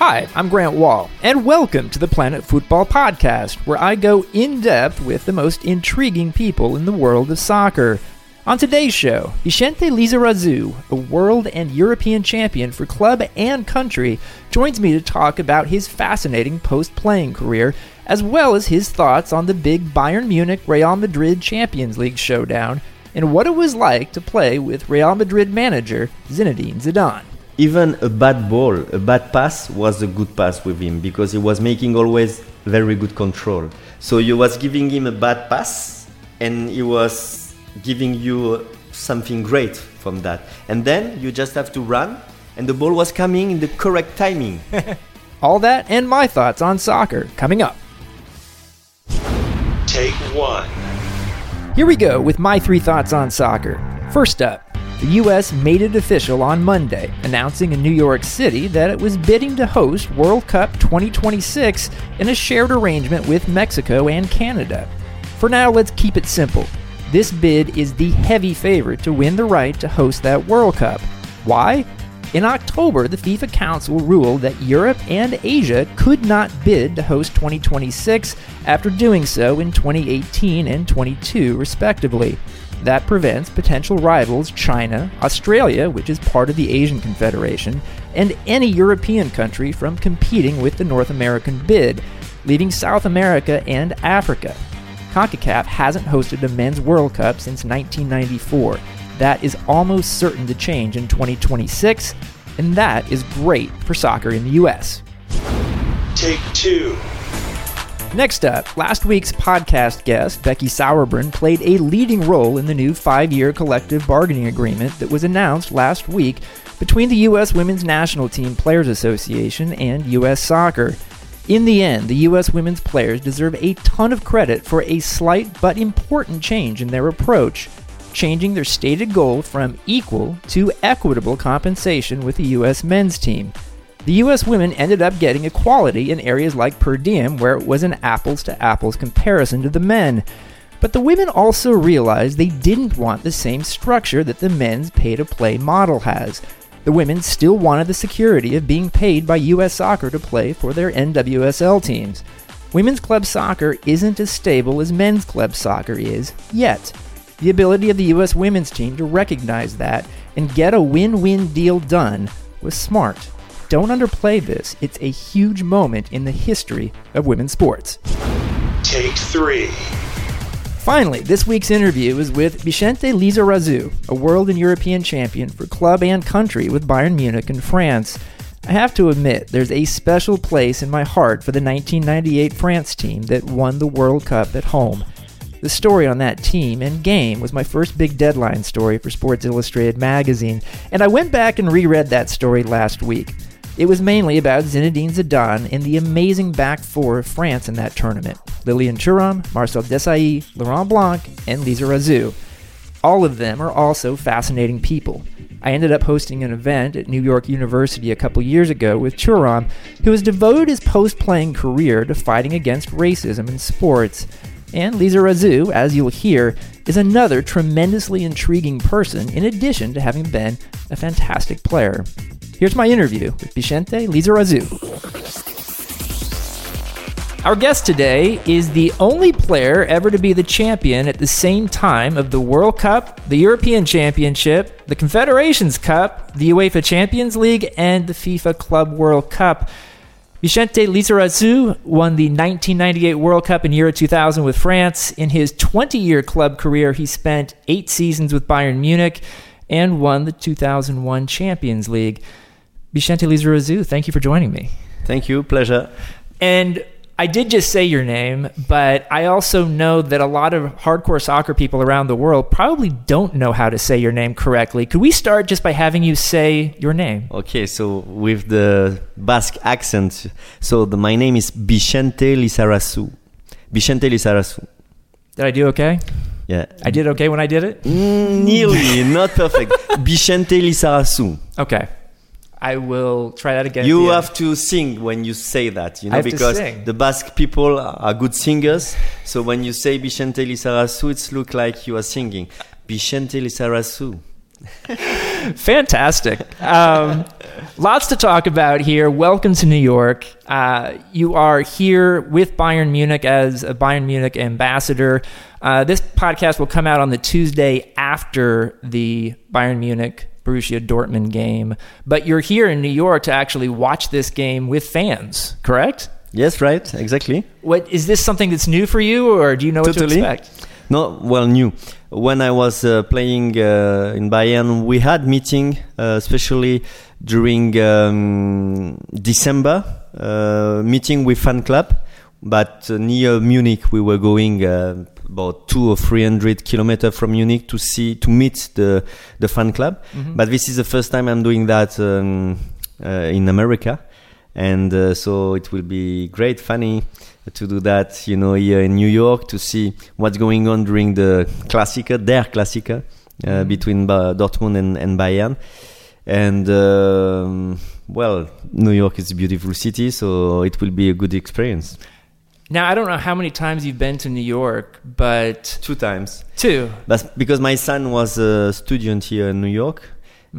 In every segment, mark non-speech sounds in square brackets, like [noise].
Hi, I'm Grant Wahl, and welcome to the Planet Fútbol Podcast, where I go in depth with the most intriguing people in the world of soccer. On today's show, Bixente Lizarazu, a world and European champion for club and country, joins me to talk about his fascinating post playing career, as well as his thoughts on the big Bayern Munich Real Madrid Champions League showdown and what it was like to play with Real Madrid manager Zinedine Zidane even a bad ball, a bad pass was a good pass with him because he was making always very good control. So you was giving him a bad pass and he was giving you something great from that. And then you just have to run and the ball was coming in the correct timing. [laughs] All that and my thoughts on soccer coming up. Take one. Here we go with my three thoughts on soccer. First up, the U.S. made it official on Monday, announcing in New York City that it was bidding to host World Cup 2026 in a shared arrangement with Mexico and Canada. For now, let's keep it simple. This bid is the heavy favorite to win the right to host that World Cup. Why? In October, the FIFA Council ruled that Europe and Asia could not bid to host 2026 after doing so in 2018 and 22, respectively. That prevents potential rivals China, Australia, which is part of the Asian Confederation, and any European country from competing with the North American bid, leaving South America and Africa. CONCACAF hasn't hosted a men's World Cup since 1994. That is almost certain to change in 2026, and that is great for soccer in the US. Take two. Next up, last week's podcast guest, Becky Sauerbrunn, played a leading role in the new five year collective bargaining agreement that was announced last week between the U.S. Women's National Team Players Association and U.S. Soccer. In the end, the U.S. women's players deserve a ton of credit for a slight but important change in their approach, changing their stated goal from equal to equitable compensation with the U.S. men's team. The US women ended up getting equality in areas like per diem, where it was an apples to apples comparison to the men. But the women also realized they didn't want the same structure that the men's pay to play model has. The women still wanted the security of being paid by US soccer to play for their NWSL teams. Women's club soccer isn't as stable as men's club soccer is, yet. The ability of the US women's team to recognize that and get a win win deal done was smart. Don't underplay this. It's a huge moment in the history of women's sports. Take three. Finally, this week's interview is with Bixente Lizarazu, a world and European champion for club and country with Bayern Munich in France. I have to admit, there's a special place in my heart for the 1998 France team that won the World Cup at home. The story on that team and game was my first big deadline story for Sports Illustrated magazine, and I went back and reread that story last week. It was mainly about Zinedine Zidane and the amazing back four of France in that tournament Lilian Thuram, Marcel Desailly, Laurent Blanc, and Lizarazu. All of them are also fascinating people. I ended up hosting an event at New York University a couple years ago with Thuram, who has devoted his post playing career to fighting against racism in sports. And Lizarazu, as you'll hear, is another tremendously intriguing person in addition to having been a fantastic player. Here's my interview with Bixente Lizarazu. Our guest today is the only player ever to be the champion at the same time of the World Cup, the European Championship, the Confederations Cup, the UEFA Champions League, and the FIFA Club World Cup. Bixente Lizarazu won the 1998 World Cup in Euro 2000 with France. In his 20 year club career, he spent eight seasons with Bayern Munich and won the 2001 Champions League. Bixente Lizarazu, thank you for joining me. Thank you, pleasure. And I did just say your name, but I also know that a lot of hardcore soccer people around the world probably don't know how to say your name correctly. Could we start just by having you say your name? Okay, so with the Basque accent, so the, my name is Bixente Lizarazu. Bixente Lizarazu. Did I do okay? Yeah. I did okay when I did it? Mm, nearly, not perfect. [laughs] Bixente Lizarazu. Okay. I will try that again. You have to sing when you say that, you know, because the Basque people are good singers. So when you say Bixente Lizarazu, it looks like you are singing Bixente Lizarazu. [laughs] Fantastic. Um, Lots to talk about here. Welcome to New York. Uh, you are here with Bayern Munich as a Bayern Munich ambassador. Uh, this podcast will come out on the Tuesday after the Bayern Munich Borussia Dortmund game, but you're here in New York to actually watch this game with fans, correct? Yes, right, exactly. What is this something that's new for you, or do you know what to expect? No, well, new. When I was uh, playing uh, in Bayern, we had meeting, uh, especially during um, December, uh, meeting with fan club. But uh, near Munich, we were going uh, about two or three hundred kilometers from Munich to see to meet the the fan club. But this is the first time I'm doing that um, uh, in America, and uh, so it will be great, funny to do that, you know, here in New York to see what's going on during the Klassiker, their Klassiker, uh, between ba- Dortmund and, and Bayern. And um, well, New York is a beautiful city, so it will be a good experience. Now, I don't know how many times you've been to New York, but Two times. two. But because my son was a student here in New York,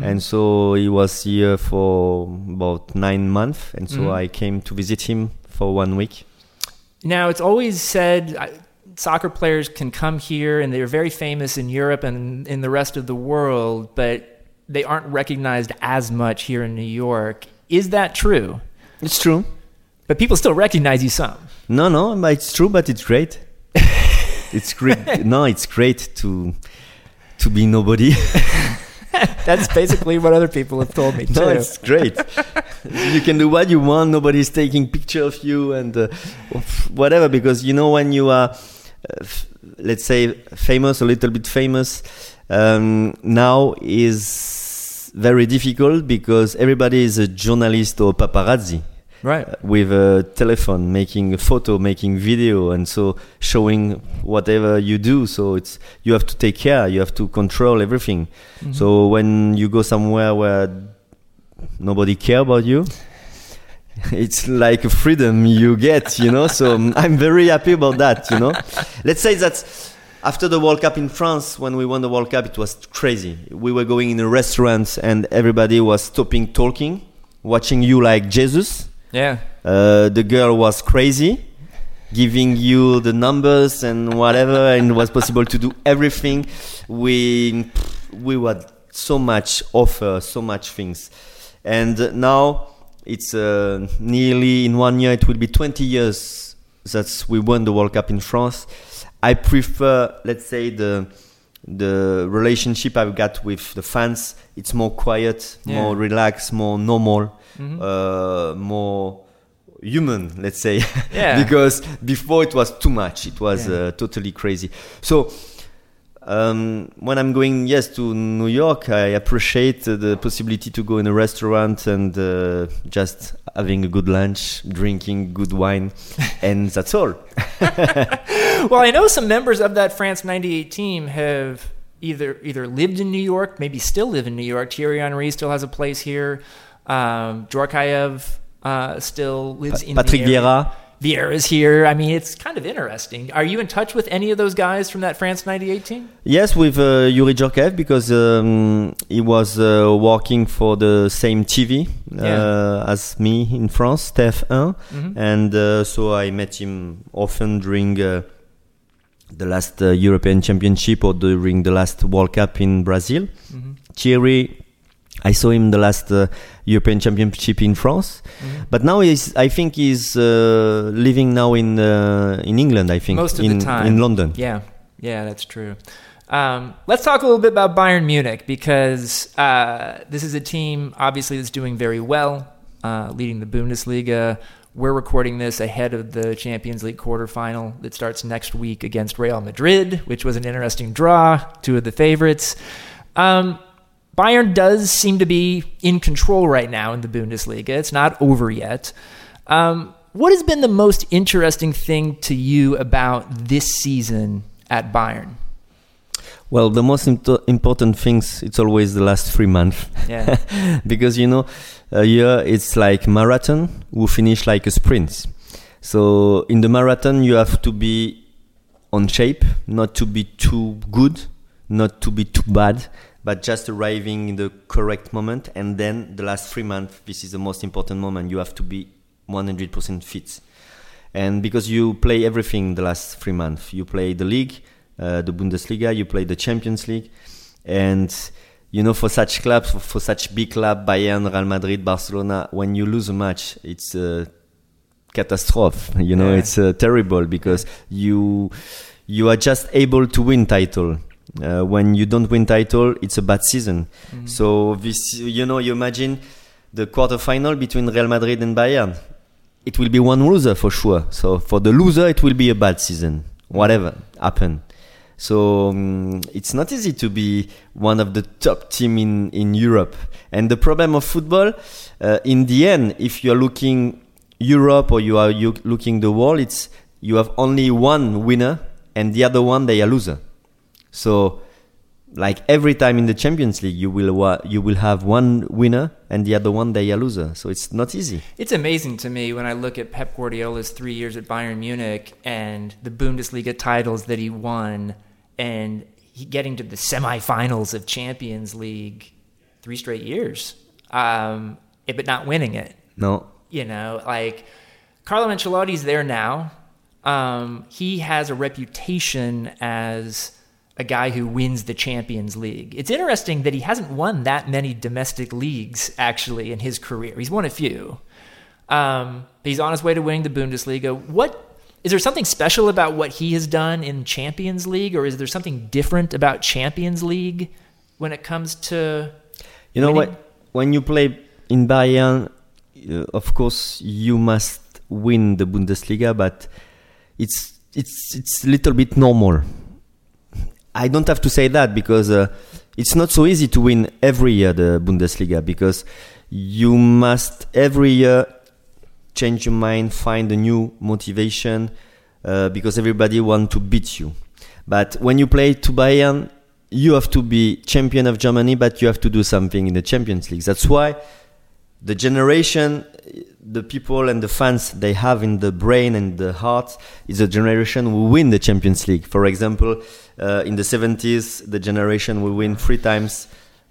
and so he was here for about nine months, and so Mhm. I came to visit him for one week. Now, it's always said uh, soccer players can come here and they're very famous in Europe and in the rest of the world, but they aren't recognized as much here in New York. Is that true? It's true. But people still recognize you some. No, no, but it's true, but it's great. [laughs] it's great. no, it's great to to be nobody. [laughs] That's basically what other people have told me, [laughs] too. no, it's great. you can do what you want. Nobody's taking picture of you and uh, whatever. Because you know when you are, uh, f- let's say, famous, a little bit famous, um, now is very difficult because everybody is a journalist or paparazzi right. Uh, with a telephone, making a photo, making video, and so showing whatever you do. So it's you have to take care, you have to control everything. Mm-hmm. So when you go somewhere where nobody care about you, [laughs] it's like a freedom you get, you know. So [laughs] I'm very happy about that, you know. Let's say that after the World Cup in France, when we won the World Cup, it was crazy. We were going in a restaurant and everybody was stopping talking, watching you like Jesus. Yeah. Uh, the girl was crazy, giving you the numbers and whatever, and it was possible to do everything. We we had so much offer, so much things, and now it's uh, nearly in one year. It will be 20 years that we won the World Cup in France. I prefer, let's say, the the relationship I've got with the fans. It's more quiet, Yeah. more relaxed, more normal Mhm. uh, more human, let's say. [laughs] Yeah. because before it was too much. It was Yeah. uh, totally crazy. So um, when I'm going, yes, to New York, I appreciate uh, the possibility to go in a restaurant and uh, just having a good lunch, drinking good wine, [laughs] and that's all. [laughs] well, I know some members of that France 98 team have either either lived in New York, maybe still live in New York. Thierry Henry still has a place here. Um, Djorkaeff uh, still lives in Patrick. Vieira. Vieira's here. I mean, it's kind of interesting. Are you in touch with any of those guys from that France 98 team? Yes, with uh, Youri Djorkaeff because um, he was uh, working for the same TV uh, Yeah. as me in France, TF1, Mhm. and uh, so I met him often during uh, the last uh, European Championship or during the last World Cup in Brazil. Mhm. Thierry, I saw him the last uh, European Championship in France, Mhm. but now he's, I think he's uh, living now in uh, in England. I think Most of in the time. in London. Yeah, yeah, that's true. Um, let's talk a little bit about Bayern Munich because uh, this is a team obviously that's doing very well, uh, leading the Bundesliga. We're recording this ahead of the Champions League quarterfinal that starts next week against Real Madrid, which was an interesting draw, two of the favorites. Um, Bayern does seem to be in control right now in the Bundesliga. It's not over yet. Um, what has been the most interesting thing to you about this season at Bayern? Well, the most important things it's always the last three months Yeah. [laughs] because you know a year it's like marathon who finish like a sprint. So in the marathon you have to be on shape, not to be too good, not to be too bad, but just arriving in the correct moment. And then the last three months, this is the most important moment. You have to be 100% fit. And because you play everything the last three months, you play the league, uh, the Bundesliga, you play the Champions League, and you know, for such clubs, for, for such big club, Bayern, Real Madrid, Barcelona, when you lose a match, it's a catastrophe. [laughs] You know, Yeah. it's uh, terrible because you you are just able to win title. Uh, when you don't win title, it's a bad season. Mm-hmm. So this, you know, you imagine the quarterfinal between Real Madrid and Bayern. It will be one loser for sure. So for the loser, it will be a bad season. Whatever happen. So um, it's not easy to be one of the top team in, in Europe. And the problem of football, uh, in the end, if you are looking Europe or you are you looking the world, it's you have only one winner and the other one they are loser. So like every time in the Champions League, you will wa- you will have one winner and the other one they are loser. So it's not easy. It's amazing to me when I look at Pep Guardiola's three years at Bayern Munich and the Bundesliga titles that he won, and he getting to the semifinals of Champions League three straight years, um, eh, but not winning it. No, You know, like Carlo Ancelotti's there now. Um, he has a reputation as a guy who wins the Champions League. It's interesting that he hasn't won that many domestic leagues actually in his career. He's won a few. Um, he's on his way to winning the Bundesliga. What is there something special about what he has done in Champions League, or is there something different about Champions League when it comes to You know winning? what? When you play in Bayern, uh, of course you must win the Bundesliga, but it's it's it's a little bit normal. I don't have to say that because uh, it's not so easy to win every year the Bundesliga because you must every year change your mind, find a new motivation uh, because everybody want to beat you. But when you play to Bayern, you have to be champion of Germany, but you have to do something in the Champions League. That's why the generation, the people and the fans they have in the brain and the heart is a generation who win the Champions League. For example, uh, in the 70s, the generation will win three times.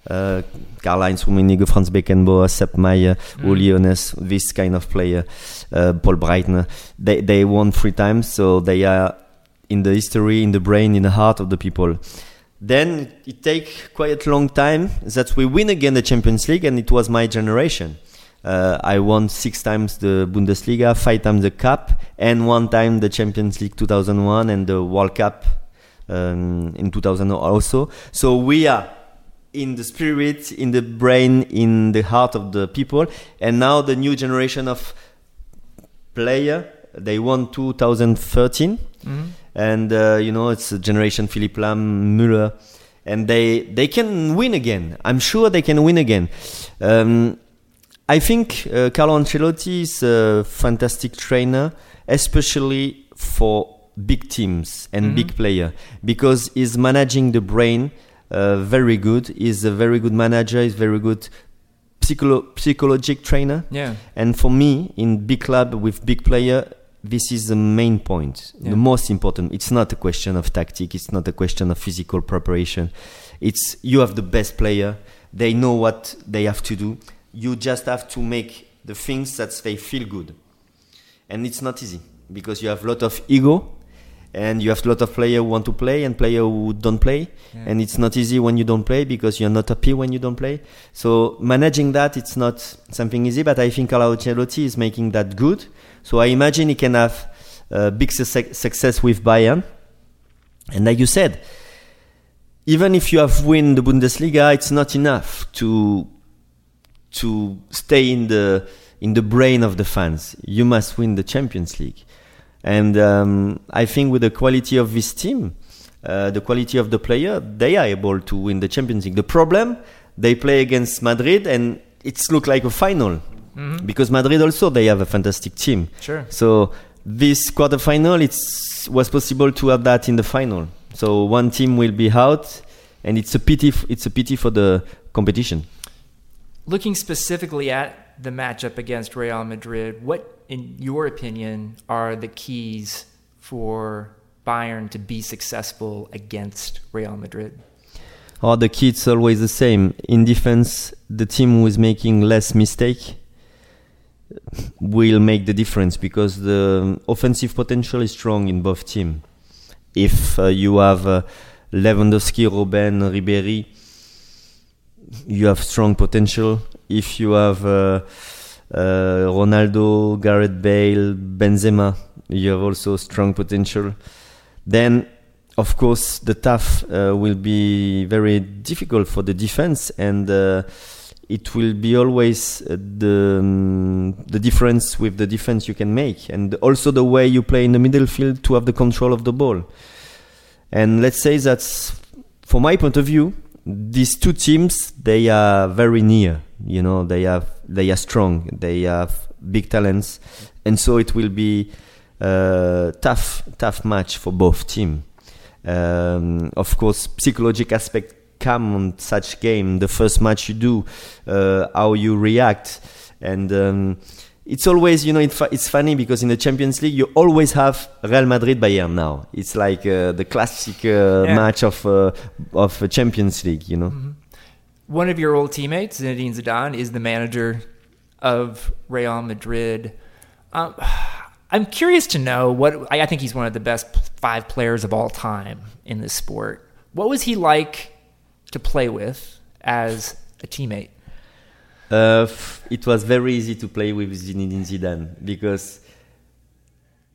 Uh, Karl-Heinz Rummenigge, Franz Beckenbauer, Sepp Maier, Uli Hoeneß, this kind of player, uh, Paul Breitner. They, they won three times, so they are in the history, in the brain, in the heart of the people. Then it take quite a long time that we win again the Champions League, and it was my generation. Uh, I won six times the Bundesliga, five times the Cup, and one time the Champions League 2001 and the World Cup um, in 2000 also. So we are in the spirit, in the brain, in the heart of the people, and now the new generation of player they won 2013 and uh, you know it's a generation Philipp Lahm, Müller, and they they can win again. I'm sure they can win again. Um, I think uh, Carlo Ancelotti is a fantastic trainer, especially for big teams and big player, because he's managing the brain uh, very good. He's a very good manager. He's very good psycholo- psychologic trainer. yeah. And for me, in big club with big player, this is the main point, Yeah. the most important. It's not a question of tactic. It's not a question of physical preparation. It's you have the best player. They know what they have to do. You just have to make the things that they feel good, and it's not easy because you have a lot of ego, and you have a lot of player who want to play and player who don't play, Yeah. and it's not easy when you don't play because you're not happy when you don't play. So managing that, it's not something easy. But I think Carlo Ancelotti is making that good. So I imagine he can have uh, big success success with Bayern. And like you said, even if you have win the Bundesliga, it's not enough to to stay in the in the brain of the fans. You must win the Champions League. And um, I think with the quality of this team, uh, the quality of the player, they are able to win the Champions League. The problem, they play against Madrid, and it's look like a final because Madrid also they have a fantastic team. Sure. So this quarterfinal, it was possible to have that in the final. So one team will be out, and it's a pity. f- It's a pity for the competition. Looking specifically at the matchup against Real Madrid, what, in your opinion, are the keys for Bayern to be successful against Real Madrid? or the key it's always the same. In defense, the team who is making less mistake will make the difference because the offensive potential is strong in both teams. If uh, you have uh, Lewandowski, Robben, Ribéry, you have strong potential. If you have uh, uh, Ronaldo, Gareth Bale, Benzema, you have also strong potential. Then, of course, the tough uh, will be very difficult for the defense, and uh, it will be always uh, the um, the difference with the defense you can make, and also the way you play in the middle field to have the control of the ball. And let's say that's, from my point of view, these two teams they are very near. You know, they have they are strong, they have big talents, and so it will be uh, tough tough match for both team. Um, of course, psychological aspect come on such game. The first match you do, uh, how you react, and um, it's always you know it, it's funny because in the Champions League you always have Real Madrid Bayern now. It's like uh, the classic uh, Yeah. match of uh, of Champions League. You know. One of your old teammates, Zinedine Zidane, is the manager of Real Madrid. Um, [sighs] I'm curious to know what I I think he's one of the best five players of all time in this sport. What was he like to play with as a teammate? Uh, it was very easy to play with Zinedine Zidane because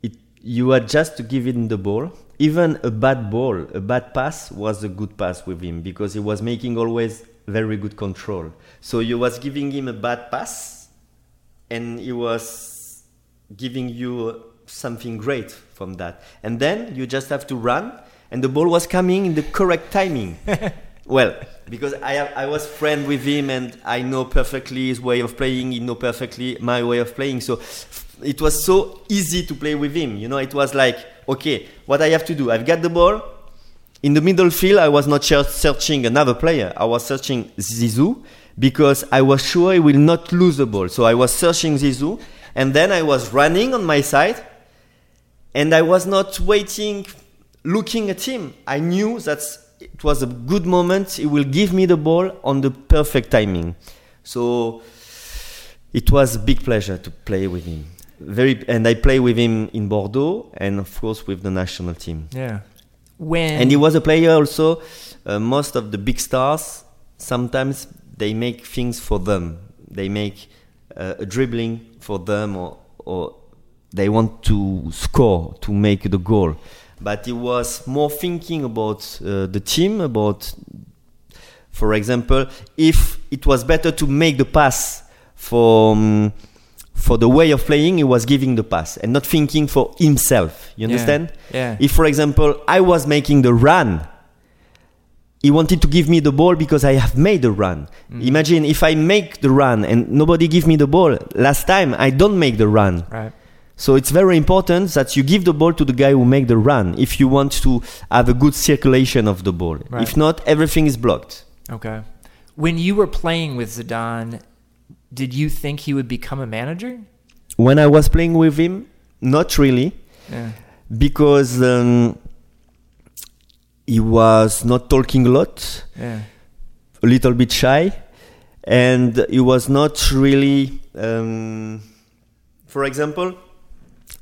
it, you had just to give him the ball. Even a bad ball, a bad pass was a good pass with him because he was making always very good control. So you was giving him a bad pass, and he was giving you something great from that. And then you just have to run, and the ball was coming in the correct timing. [laughs] well, because I I was friend with him, and I know perfectly his way of playing. He know perfectly my way of playing. So it was so easy to play with him. You know, it was like, okay, what I have to do? I've got the ball. In the middle field, I was not searching another player. I was searching Zizou because I was sure he will not lose the ball. So I was searching Zizou, and then I was running on my side, and I was not waiting, looking at him. I knew that it was a good moment. He will give me the ball on the perfect timing. So it was a big pleasure to play with him. Very, and I play with him in Bordeaux, and of course with the national team. Yeah. When And he was a player also. Uh, most of the big stars sometimes they make things for them. They make uh, a dribbling for them, or or they want to score to make the goal. But he was more thinking about uh, the team, about, for example, if it was better to make the pass for. um, for the way of playing, he was giving the pass and not thinking for himself. You Yeah. understand? Yeah. If, for example, I was making the run, he wanted to give me the ball because I have made the run. Mm. Imagine if I make the run and nobody give me the ball. Last time I don't make the run. right. So it's very important that you give the ball to the guy who make the run if you want to have a good circulation of the ball. Right. If not, everything is blocked. Okay. When you were playing with Zidane, did you think he would become a manager? When I was playing with him, not really. Yeah. because um, he was not talking a lot, Yeah. a little bit shy, and he was not really. Um, for example,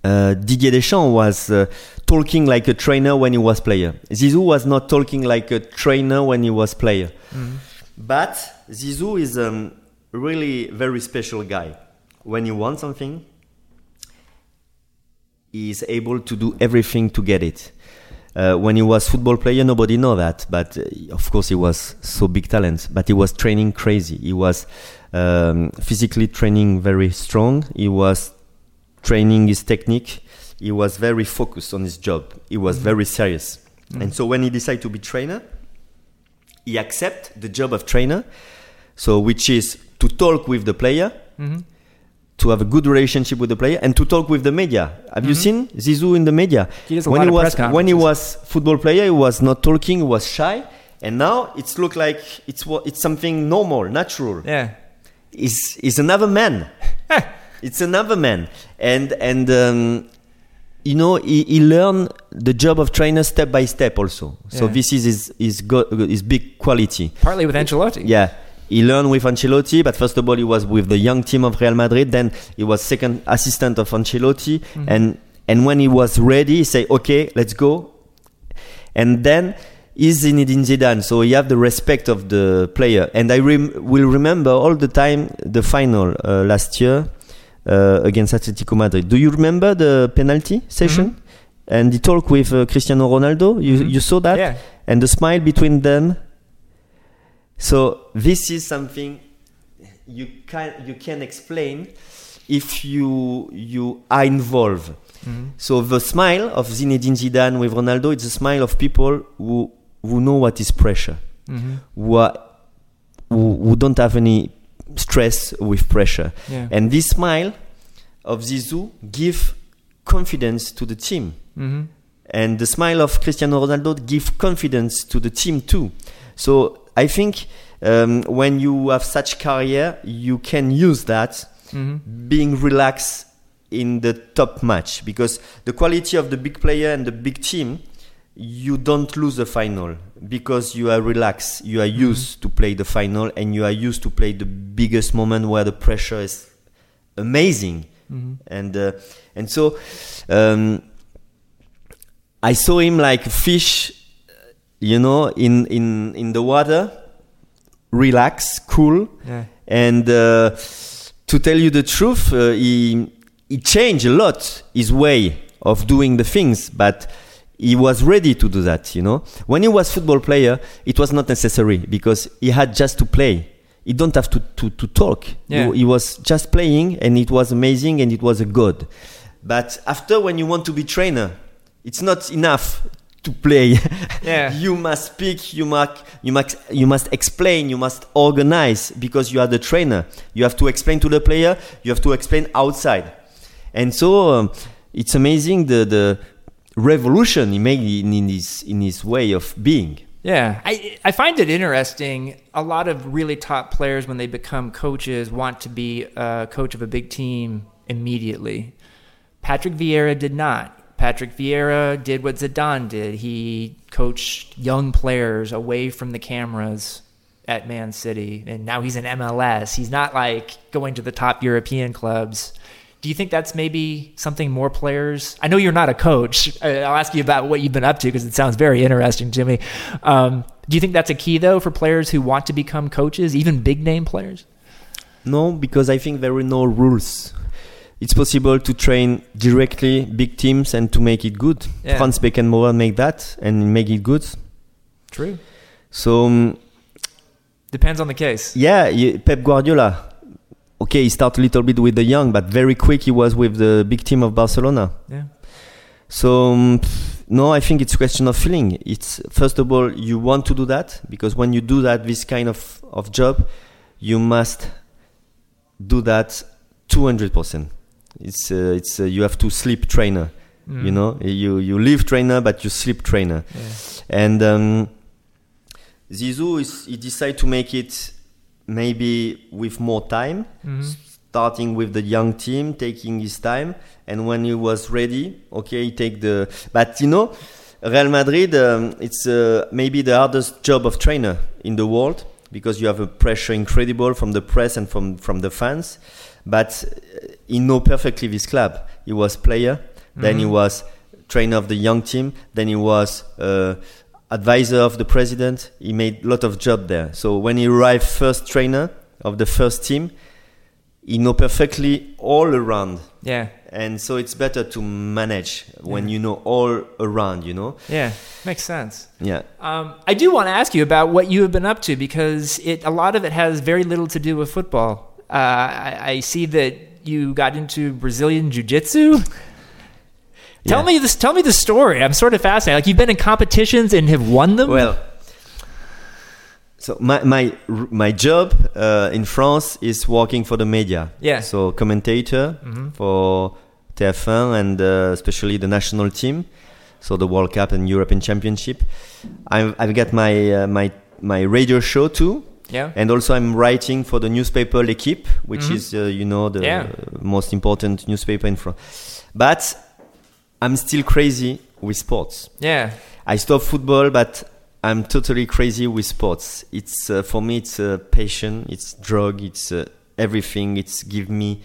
uh, Didier Deschamps was uh, talking like a trainer when he was player. Zizou was not talking like a trainer when he was player. Mhm. But Zizou is a um, really very special guy. When he wants something, he is able to do everything to get it. Uh, when he was football player, nobody know that, but uh, of course he was so big talent. But he was training crazy. He was um, physically training very strong. He was training his technique. He was very focused on his job. He was very serious. And so when he decided to be trainer, he accept the job of trainer. So which is to talk with the player, Mhm. to have a good relationship with the player, and to talk with the media. Have you seen Zizou in the media? He when he was when he was football player, he was not talking. He was shy, and now it's look like it's what it's something normal, natural Yeah. is is another man. [laughs] it's another man, and and um, you know, he, he learned the job of trainer step by step also. So Yeah. this is his his, go, his big quality. Partly with Ancelotti. Yeah. He learned with Ancelotti, but first of all, he was with the young team of Real Madrid. Then he was second assistant of Ancelotti, and and when he was ready, he say, "Okay, let's go." And then he's Zinedine Zidane, so he have the respect of the player. And I rem- will remember all the time the final uh, last year uh, against Atletico Madrid. Do you remember the penalty session? And the talk with uh, Cristiano Ronaldo. You Mhm. you saw that? Yeah. and the smile between them. So this is something you can you can explain if you you are involved. Mhm. So the smile of Zinedine Zidane with Ronaldo, it's a smile of people who who know what is pressure, Mhm. who are who, who don't have any stress with pressure, Yeah. and this smile of Zizou give confidence to the team Mhm. and the smile of Cristiano Ronaldo give confidence to the team too. So I think um, when you have such career, you can use that Mhm. being relaxed in the top match because the quality of the big player and the big team, you don't lose the final because you are relaxed. You are used to play the final and you are used to play the biggest moment where the pressure is amazing Mhm. and uh, and so um, I saw him like fish, you know, in in in the water, relax, cool, Yeah. and uh, to tell you the truth, uh, he he changed a lot his way of doing the things, but. He was ready to do that, you know. When he was football player, it was not necessary because he had just to play. He don't have to, to, to talk. Yeah. He, he was just playing and it was amazing and it was a god. But after when you want to be trainer, it's not enough to play. [laughs] Yeah. you must speak, you must, you must, you must explain, you must organize because you are the trainer. You have to explain to the player, you have to explain outside. And so um, it's amazing the, the revolution in, in his, in his way of being. Yeah, I I find it interesting. A lot of really top players, when they become coaches, want to be a coach of a big team immediately. Patrick Vieira did not. Patrick Vieira did what Zidane did. He coached young players away from the cameras at Man City, and now he's in MLS. He's not like going to the top European clubs. Do you think that's maybe something more players? I know you're not a coach. I'll ask you about what you've been up to because it sounds very interesting to me. Um, do you think that's a key though for players who want to become coaches, even big name players? No, because I think there are no rules. It's possible to train directly big teams and to make it good. Yeah. Franz Beckenbauer make that and make it good. True. So um, Depends on the case. yeah, Pep Guardiola. Okay, he started a little bit with the young, but very quick he was with the big team of Barcelona. Yeah. So um, no, I think it's a question of feeling. It's first of all you want to do that because when you do that, this kind of of job, you must do that two hundred percent. It's uh, it's uh, you have to sleep trainer. You Mm. know, you you live trainer, but you sleep trainer. Yeah. And um, Zizou is he decided to make it maybe with more time, Mhm. starting with the young team, taking his time, and when he was ready, okay, he take the. But you know, Real Madrid, um, it's uh, maybe the hardest job of trainer in the world because you have a pressure incredible from the press and from from the fans. But uh, he know perfectly this club. He was player, then he Mhm. was trainer of the young team, then he was. Uh, advisor of the president. He made a lot of job there. So when he arrived first trainer of the first team, he know perfectly all around. Yeah. And so it's better to manage when Yeah. you know all around, you know? Yeah. Makes sense. Yeah. Um, I do want to ask you about what you have been up to because it a lot of it has very little to do with football. Uh, I, I see that you got into Brazilian jiu-jitsu. [laughs] Tell Yeah. me this. Tell me the story. I'm sort of fascinated. Like you've been in competitions and have won them. Well, so my my my job uh, in France is working for the media. Yeah. So commentator Mhm. for TF1 and uh, especially the national team, so the World Cup and European Championship. I've I've got my uh, my my radio show too. yeah. And also, I'm writing for the newspaper L'Equipe, which Mhm. is, uh, you know, the Yeah. most important newspaper in France. But I'm still crazy with sports. Yeah. I stopped football, but I'm totally crazy with sports. It's uh, for me, it's a passion. It's drug. It's uh, everything. It's give me.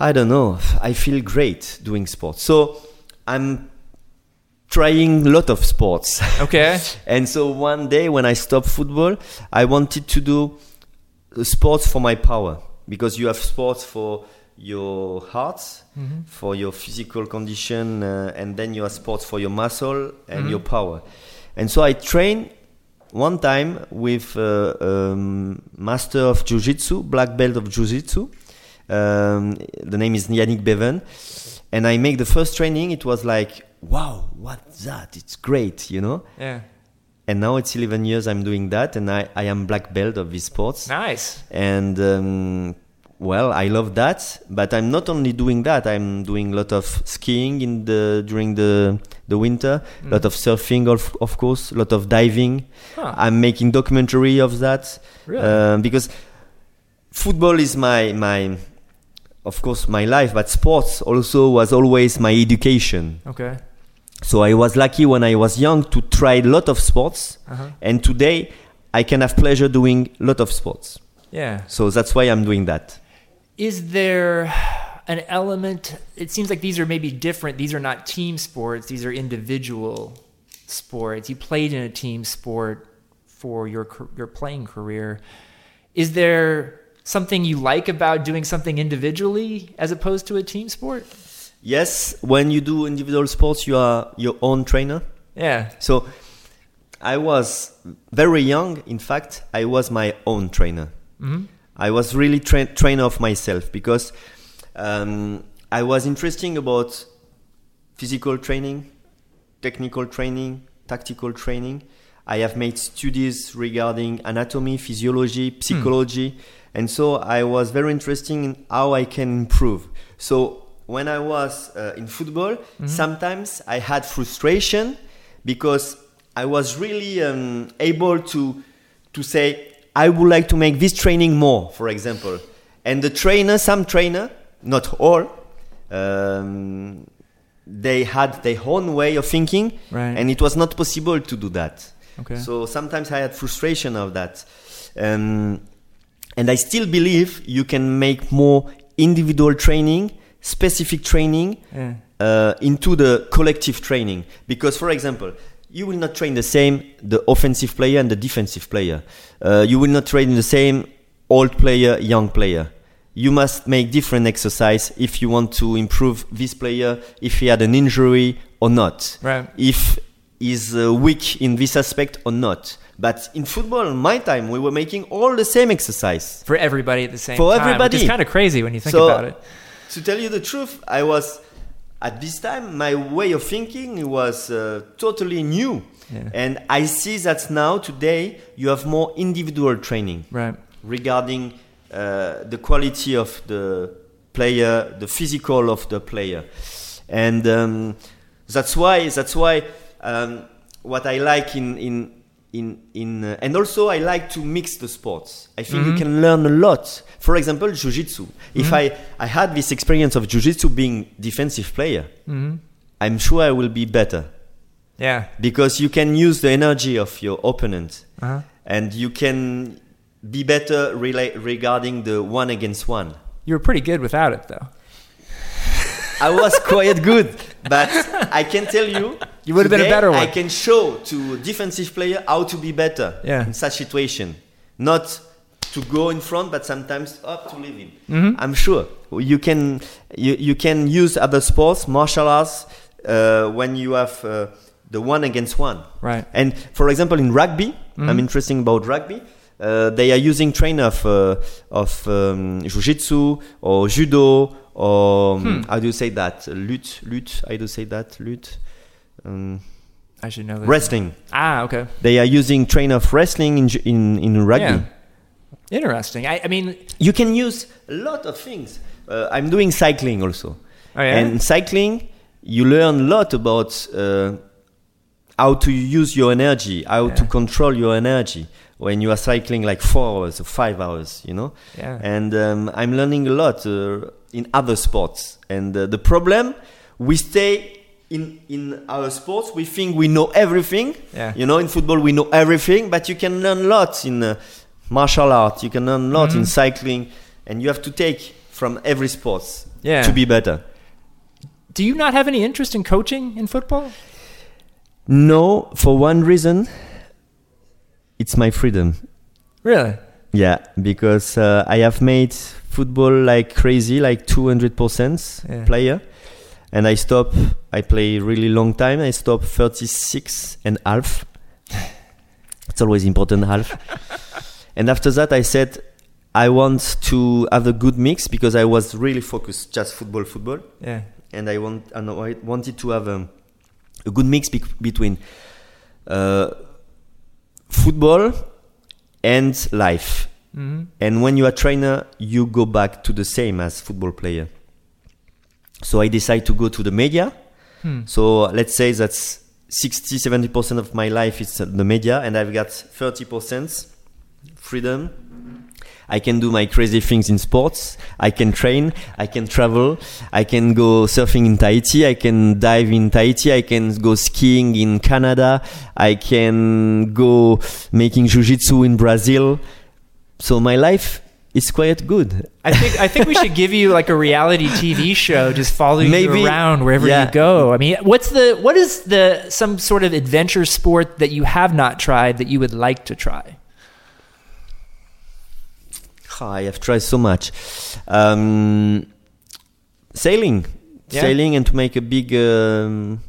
I don't know. I feel great doing sports. So I'm trying a lot of sports. [laughs] Okay. and so one day when I stopped football, I wanted to do uh, sports for my power because you have sports for your heart, for your physical condition, uh, and then your sports for your muscle and your power. And so I trained one time with uh, um, master of jiu-jitsu, black belt of jiu-jitsu. Um, the name is Yannick Bevan. And I make the first training. It was like, wow, what's that? It's great, you know? Yeah. And now it's 11 years I'm doing that, and I, I am black belt of these sports. Nice. And um, well, I love that, but I'm not only doing that. I'm doing a lot of skiing in the during the the winter, a lot of surfing, of, of course, a lot of diving. Huh. I'm making documentary of that Really? um, because football is my my of course my life, but sports also was always my education. Okay. So I was lucky when I was young to try a lot of sports, Uh-huh. and today I can have pleasure doing a lot of sports. Yeah. So that's why I'm doing that. Is there an element? It seems like these are maybe different. These are not team sports, these are individual sports. You played in a team sport for your, your playing career. Is there something you like about doing something individually as opposed to a team sport? Yes, when you do individual sports, you are your own trainer. Yeah. So I was very young. In fact, I was my own trainer. hmm I was really tra- trainer of myself because um, I was interesting about physical training, technical training, tactical training. I have made studies regarding anatomy, physiology, psychology, and so I was very interested in how I can improve. So when I was uh, in football, sometimes I had frustration because I was really um, able to to say I would like to make this training more, for example. And the trainer, some trainer, not all, um, they had their own way of thinking, Right. and it was not possible to do that. Okay. So sometimes I had frustration of that. Um, and I still believe you can make more individual training, specific training, Yeah. uh, into the collective training. Because, for example, you will not train the same the offensive player and the defensive player. Uh, you will not train the same old player, young player. You must make different exercise if you want to improve this player, if he had an injury or not, Right. if he's uh, weak in this aspect or not. But in football, in my time, we were making all the same exercise. For everybody at the same For time. everybody. It's kind of crazy when you think So- about it. To tell you the truth, I was at this time my way of thinking was uh, totally new, Yeah. and I see that now today you have more individual training Right. regarding uh, the quality of the player, the physical of the player, and um, that's why that's why um, what I like in in in in uh, and also I like to mix the sports. I think you can learn a lot. For example, jiu-jitsu. If I I had this experience of jiu-jitsu being defensive player, hmm I'm sure I will be better Yeah. because you can use the energy of your opponent Uh-huh. and you can be better regarding the one against one. You were pretty good without it, though. I was quite good, but I can tell you, You would've been a better one. I can show to defensive player how to be better Yeah. in such situation, not to go in front, but sometimes up to leave him. Mm-hmm. I'm sure you can you, you can use other sports, martial arts, uh, when you have uh, the one against one. Right. And for example, in rugby, I'm interested about rugby. Uh, they are using train of uh, of um, jiu-jitsu or judo or um, how do you say that? Lutte, lutte. How do you say that? Lutte. Um, I should know this. wrestling. Ah, okay. They are using train of wrestling in in, in rugby. Yeah. Interesting. I, I mean, You can use a lot of things. Uh, I'm doing cycling also. Oh, yeah? And cycling, you learn a lot about uh, how to use your energy, how to control your energy when you are cycling like four hours or five hours, you know? Yeah. And um, I'm learning a lot uh, in other sports. And uh, the problem we stay in in our sports. We think we know everything. Yeah. You know, in football we know everything, but you can learn lots in uh, martial art. You can learn a lot Mm-hmm. in cycling, and you have to take from every sports Yeah. to be better. Do you not have any interest in coaching in football? No, for one reason, it's my freedom. Really? Yeah, because uh, I have made football like crazy, like 200% Yeah. player. And I stop, I play really long time. I stop 36 and half. It's always important, half. [laughs] and after that, I said, I want to have a good mix because I was really focused just football, football. Yeah. And I want, and I wanted to have a, a good mix bec- between uh, football and life. hmm And when you are trainer, you go back to the same as football player. So I decide to go to the media. Hmm. So let's say that's 60, 70% of my life is the media and I've got 30% freedom. I can do my crazy things in sports. I can train. I can travel. I can go surfing in Tahiti. I can dive in Tahiti. I can go skiing in Canada. I can go making jiu-jitsu in Brazil. So my life is quite good. I think I think we should give you like a reality TV show, just following Maybe, you around wherever yeah. you go. I mean, what's the what is the some sort of adventure sport that you have not tried that you would like to try? Ah, I have tried so much. Um, sailing, Yeah. sailing, and to make a big, um,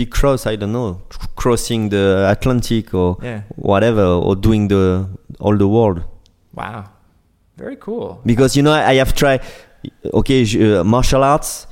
big cross. I don't know, crossing the Atlantic or Yeah. whatever, or doing the all the world. Wow, very cool. Because you know, I, I have tried. Okay, uh, martial arts,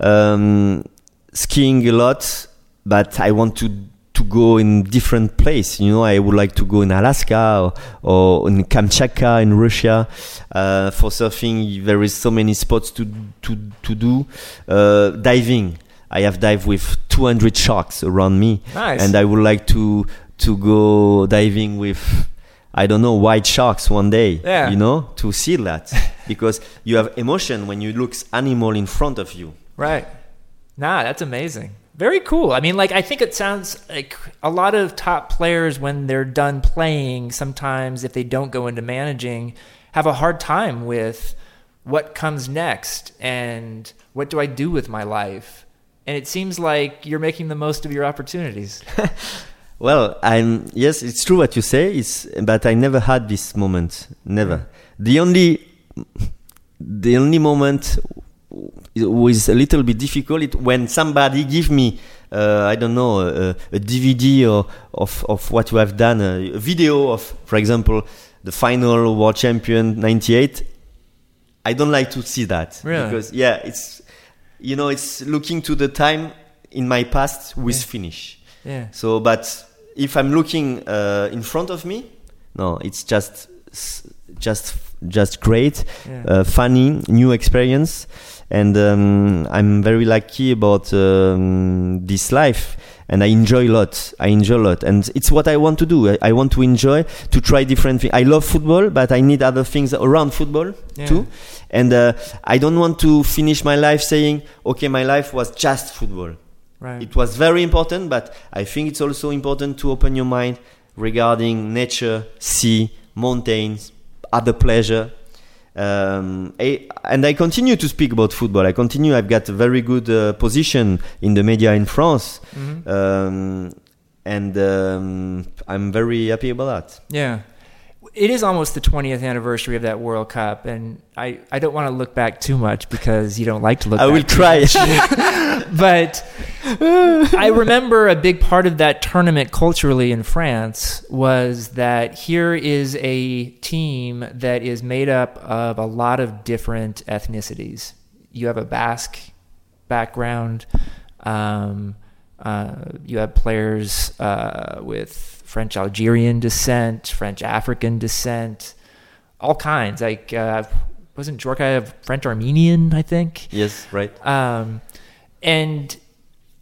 um, skiing a lot, but I want to to go in different place. You know, I would like to go in Alaska or, or in Kamchatka in Russia. Uh, for surfing, there is so many spots to to to do. Uh, diving, I have dived with 200 sharks around me, Nice. and I would like to to go diving with. I don't know white sharks one day. Yeah. You know, to see that [laughs] because you have emotion when you look animal in front of you. Right. Nah, that's amazing. Very cool. I mean, like, I think it sounds like a lot of top players, when they're done playing, sometimes if they don't go into managing, have a hard time with what comes next and what do I do with my life. And it seems like you're making the most of your opportunities. [laughs] Well, I'm yes, it's true what you say. It's but I never had this moment. Never. Mm. The only the only moment was a little bit difficult it, when somebody give me uh, I don't know a, a DVD or of of what you have done a, video of for example the final world champion 98 I don't like to see that Really? because yeah it's you know it's looking to the time in my past with Yeah. finish Yeah. so, but if I'm looking uh, in front of me, no, it's just just just great, Yeah. uh, funny, new experience, and um, I'm very lucky about um, this life. And I enjoy a lot. I enjoy a lot, and it's what I want to do. I, I want to enjoy to try different things. I love football, but I need other things around football Yeah. too. And uh, I don't want to finish my life saying, "Okay, my life was just football." Right. It was very important, but I think it's also important to open your mind regarding nature, sea, mountains, other pleasure. Um, I, and I continue to speak about football. I continue. I've got a very good uh, position in the media in France, Mhm. um, and um, I'm very happy about that. Yeah. It is almost the 20th anniversary of that World Cup, and I, I don't want to look back too much because you don't like to look back. I will try. [laughs] [laughs] but I remember a big part of that tournament culturally in France was that here is a team that is made up of a lot of different ethnicities. You have a Basque background. Um, uh, you have players uh, with French Algerian descent, French African descent, all kinds. Like uh, wasn't Djorkaeff French Armenian? I think. yes, right. Um, and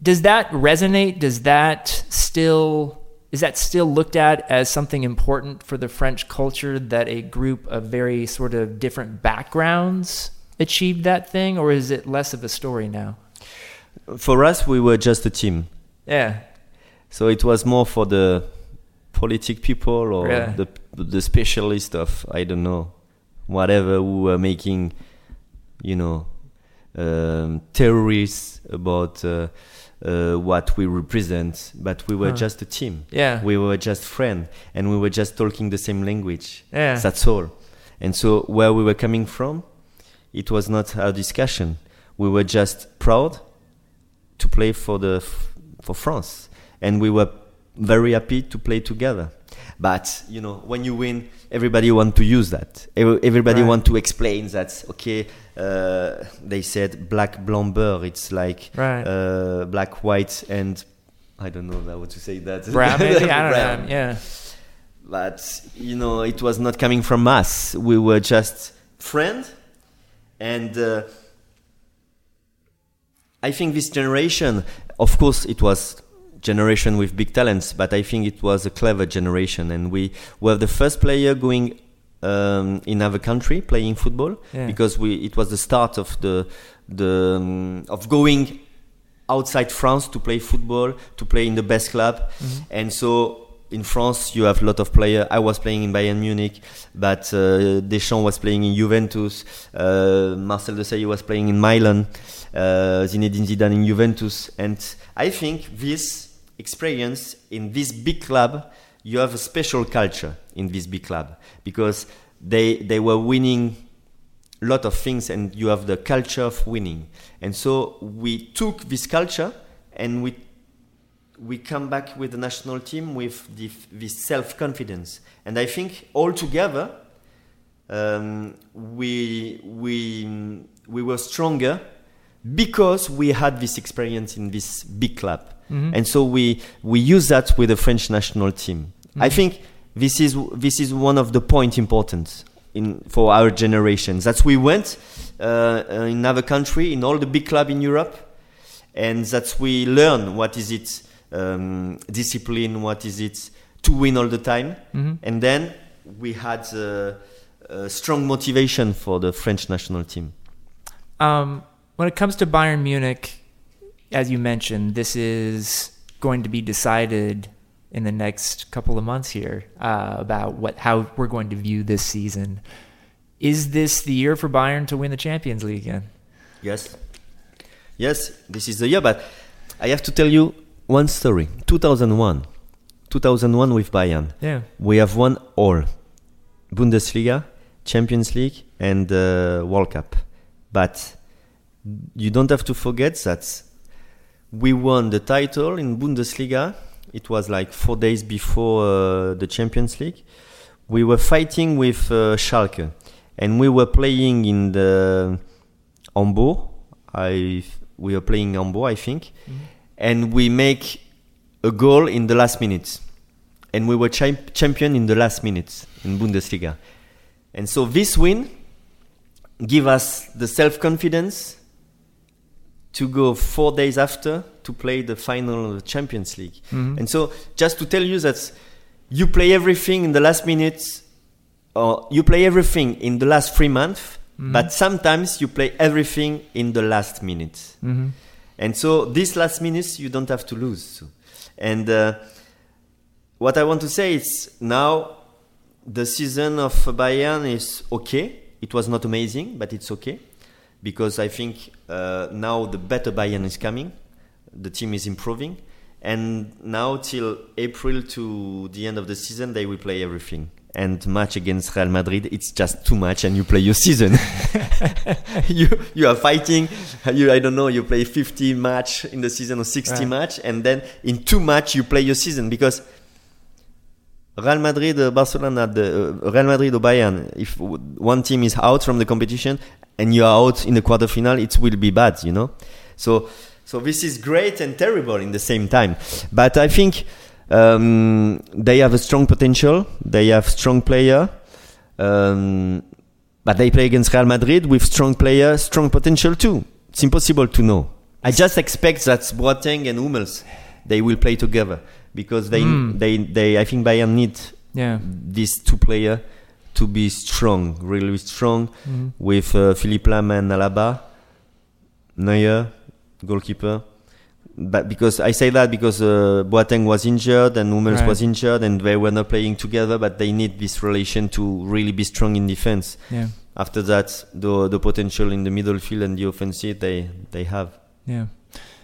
does that resonate? Does that still is that still looked at as something important for the French culture that a group of very sort of different backgrounds achieved that thing, or is it less of a story now? For us, we were just a team. Yeah. So it was more for the politic people or Yeah. the the specialist of I don't know whatever who were making you know um, theories about uh, uh, what we represent. But we were Huh. just a team. Yeah. We were just friends, and we were just talking the same language. Yeah. That's all. And so where we were coming from, it was not our discussion. We were just proud to play for the for France, and we were very happy to play together. But you know, when you win, everybody want to use that. Everybody Right. want to explain that. Okay, uh, they said black beur. It's like Right. uh, black white and I don't know how to say that. Brown, maybe? I don't [laughs] Brown know. Yeah. but you know it was not coming from us we were just friends and uh, i think this generation of course it was generation with big talents but i think it was a clever generation and we were the first player going um, in other country playing football Yeah. because we it was the start of the the um, of going outside France to play football, to play in the best club. And so in France, you have a lot of players. I was playing in Bayern Munich, but uh, Deschamps was playing in Juventus. Uh, Marcel Desailly was playing in Milan. Uh, Zinedine Zidane in Juventus. And I think this experience in this big club, you have a special culture in this big club because they they were winning a lot of things and you have the culture of winning. And so we took this culture and we we come back with the national team with the, this self-confidence. And i think all together um, we we we were stronger because we had this experience in this big club and so we we use that with the french national team. I think this is this is one of the point important in for our generations. that we went uh, uh, in another country in all the big club in europe and that we learn what is it um, discipline what is it to win all the time. Mhm. and then we had uh, a strong motivation for the french national team. Um, when it comes to Bayern Munich, as you mentioned, this is going to be decided in the next couple of months here uh, about what how we're going to view this season. Is this the year for Bayern to win the Champions League again? Yes. Yes, this is the year, but I have to tell you one story. 2001. 2001 with Bayern. Yeah. We have won all Bundesliga, Champions League, and uh, World Cup. But you don't have to forget that we won the title in Bundesliga. It was like four days before uh, the Champions League. We were fighting with uh, Schalke, and we were playing in the Hamburg. I we were playing Hamburg, I think, and we make a goal in the last minutes, and we were champ- champion in the last minutes in Bundesliga. And so this win give us the self confidence to go four days after to play the final of the Champions League. Mhm. And so just to tell you that you play everything in the last minute, or you play everything in the last three months, but sometimes you play everything in the last minute. Mm-hmm. And so these last minutes you don't have to lose. And uh, what I want to say is now the season of Bayern is okay. It was not amazing, but it's okay because I think uh, now the better Bayern is coming. The team is improving, and now till April to the end of the season they will play everything. And match against Real Madrid, it's just too much, and you play your season. [laughs] you you are fighting. You I don't know. You play 50 match in the season or 60 Right. match, and then in two match you play your season because Real Madrid, uh, Barcelona, the uh, Real Madrid or Bayern. If one team is out from the competition and you are out in the quarterfinal, it will be bad, you know. So so this is great and terrible in the same time. But I think um, they have a strong potential. They have strong player. Um, but they play against Real Madrid with strong player, strong potential too. It's impossible to know. I just expect that Boateng and Hummels they will play together because they Mm. they they I think Bayern need Yeah. these two player to be strong, really strong Mhm. with uh, Philipp Lahm and Alaba, Neuer, goalkeeper. But because I say that because uh, Boateng was injured and Hummels Right. was injured and they were not playing together, but they need this relation to really be strong in defense. Yeah. After that, the the potential in the middle field and the offensive they they have. Yeah.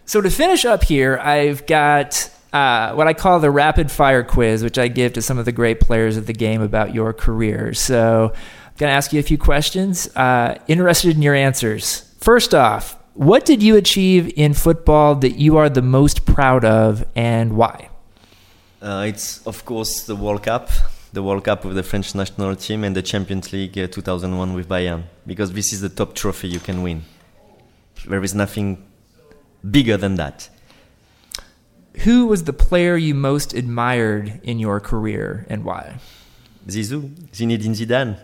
So to finish up here, I've got uh, what I call the rapid fire quiz, which I give to some of the great players of the game about your career. So I'm going to ask you a few questions. Uh, interested in your answers. First off, what did you achieve in football that you are the most proud of and why? Uh, it's of course the World Cup, the World Cup with the French national team and the Champions League uh, 2001 with Bayern, because this is the top trophy you can win. There is nothing bigger than that. Who was the player you most admired in your career and why? Zizou, Zinedine Zidane,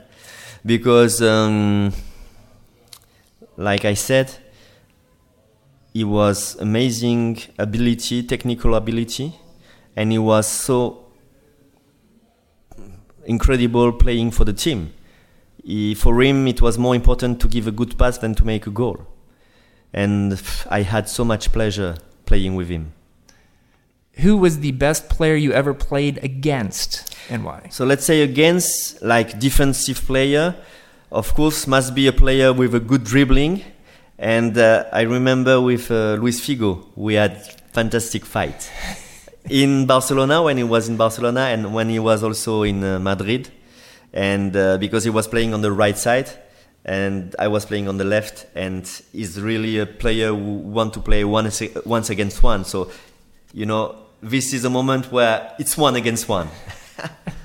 because, um, like I said, he was amazing ability, technical ability, and he was so incredible playing for the team. He, for him, it was more important to give a good pass than to make a goal, and I had so much pleasure playing with him. Who was the best player you ever played against and why? So let's say against like defensive player, of course must be a player with a good dribbling. And uh, I remember with uh, Luis Figo, we had fantastic fight [laughs] in Barcelona when he was in Barcelona and when he was also in uh, Madrid, and uh, because he was playing on the right side and I was playing on the left, and he's really a player who want to play one once against one. So, you know, this is a moment where it's one against one. [laughs]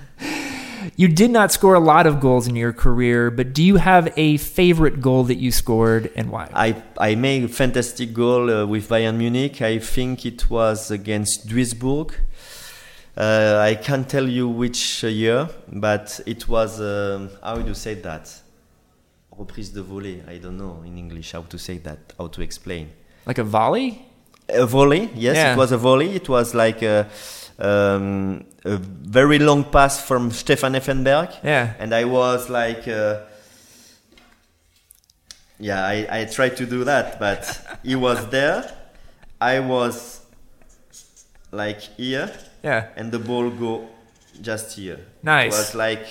You did not score a lot of goals in your career, but do you have a favorite goal that you scored and why? I, I made a fantastic goal uh, with Bayern Munich. I think it was against Duisburg. Uh, I can't tell you which uh, year, but it was, um, how do you say that? Reprise de volée. I don't know in English how to say that, how to explain. Like a volley? A volley, yes, Yeah. it was a volley. It was like a, um, a very long pass from Stefan Effenberg. Yeah. and I was like, uh, yeah, I, I tried to do that, but [laughs] he was there. I was like here, Yeah. and the ball go just here. Nice. It was like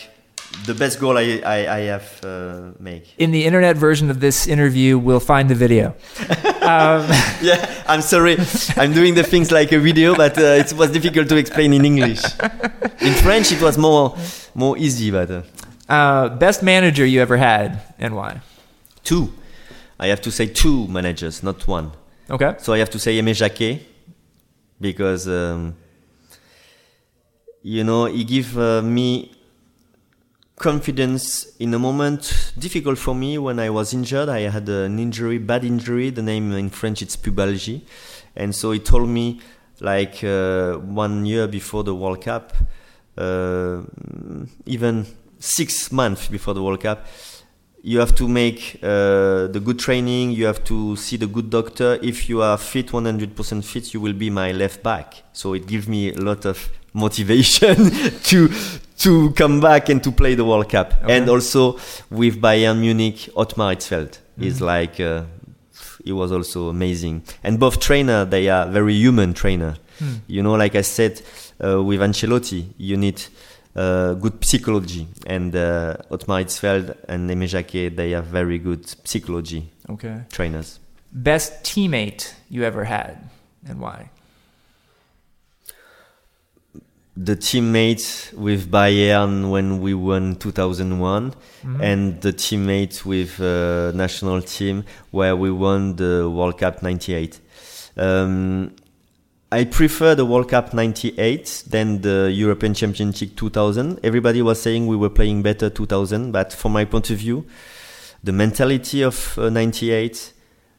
the best goal I I, I have uh, make. In the internet version of this interview, we'll find the video. [laughs] um, [laughs] yeah, I'm sorry. I'm doing the things like a video, but uh, it was difficult to explain in English. In French, it was more more easy, but. Uh, uh, best manager you ever had and why? Two. I have to say two managers, not one. Okay. So I have to say Aimé Jacquet because um, you know he give uh, me confidence in a moment. Difficult for me. When I was injured. I had an injury, bad injury. The name in French it's pubalgie, and so he told me like uh, one year before the World Cup, uh, even six months before the World Cup you have to make uh, the good training. You have to see the good doctor. If you are fit 100% fit you will be my left back. So it gives me a lot of motivation [laughs] to to come back and to play the world cup. Okay. and also with bayern munich ottmar hitzfeld is like uh, he was also amazing. And both trainer they are very human trainer. You know like i said uh, with ancelotti you need uh, good psychology. And uh, Ottmar Hitzfeld and Aimé Jacquet they have very good psychology Okay. trainers. Best teammate you ever had and why? The teammates with Bayern when we won 2001 and the teammates with uh, national team where we won the World Cup 98 um, I prefer the World Cup 98 than the European Championship 2000 everybody was saying we were playing better 2000 but from my point of view the mentality of uh, 98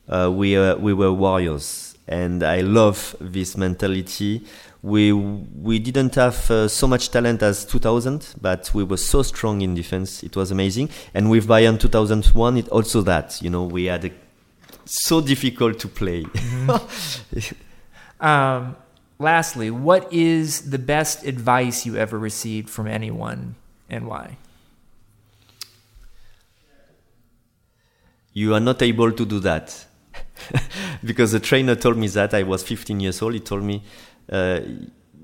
uh, we uh, we were warriors. And i love this mentality we we didn't have uh, so much talent as 2000 but we were so strong in defense it was amazing and with bayern 2001 it also that you know we had a, so difficult to play [laughs] Um, lastly, what is the best advice you ever received from anyone and why? you are not able to do that [laughs] because the trainer told me that I was 15 years old. He told me, uh,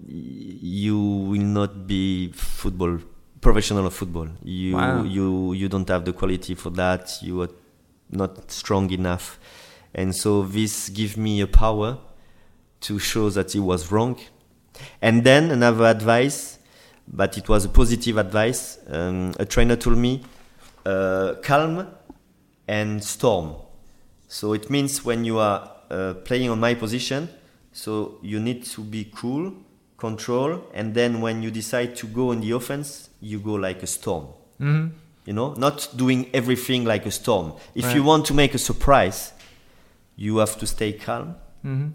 "You will not be football professional of football. You Wow. you you don't have the quality for that. You are not strong enough." And so this gave me a power to show that he was wrong. And then another advice, but it was a positive advice. Um, a trainer told me, uh, calm and storm. So it means when you are uh, playing on my position, so you need to be cool, control, and then when you decide to go in the offense, you go like a storm. Mm-hmm. You know, not doing everything like a storm. If Right. you want to make a surprise, you have to stay calm. Mm-hmm.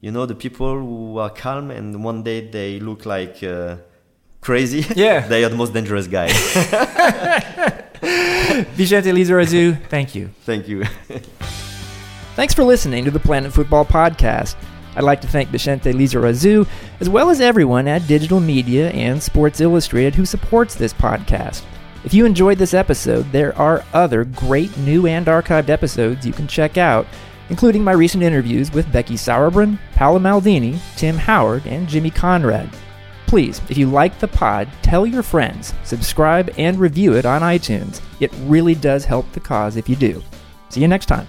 You know, the people who are calm and one day they look like uh, crazy. [laughs] Yeah. they are the most dangerous guys. [laughs] Bixente Lizarazu, thank you. Thank you. [laughs] Thanks for listening to the Planet Fútbol Podcast. I'd like to thank Bixente Lizarazu, as well as everyone at Digital Media and Sports Illustrated who supports this podcast. If you enjoyed this episode, there are other great new and archived episodes you can check out, including my recent interviews with Becky Sauerbrunn, Paolo Maldini, Tim Howard, and Jimmy Conrad. Please, if you like the pod, tell your friends, subscribe, and review it on iTunes. It really does help the cause if you do. See you next time.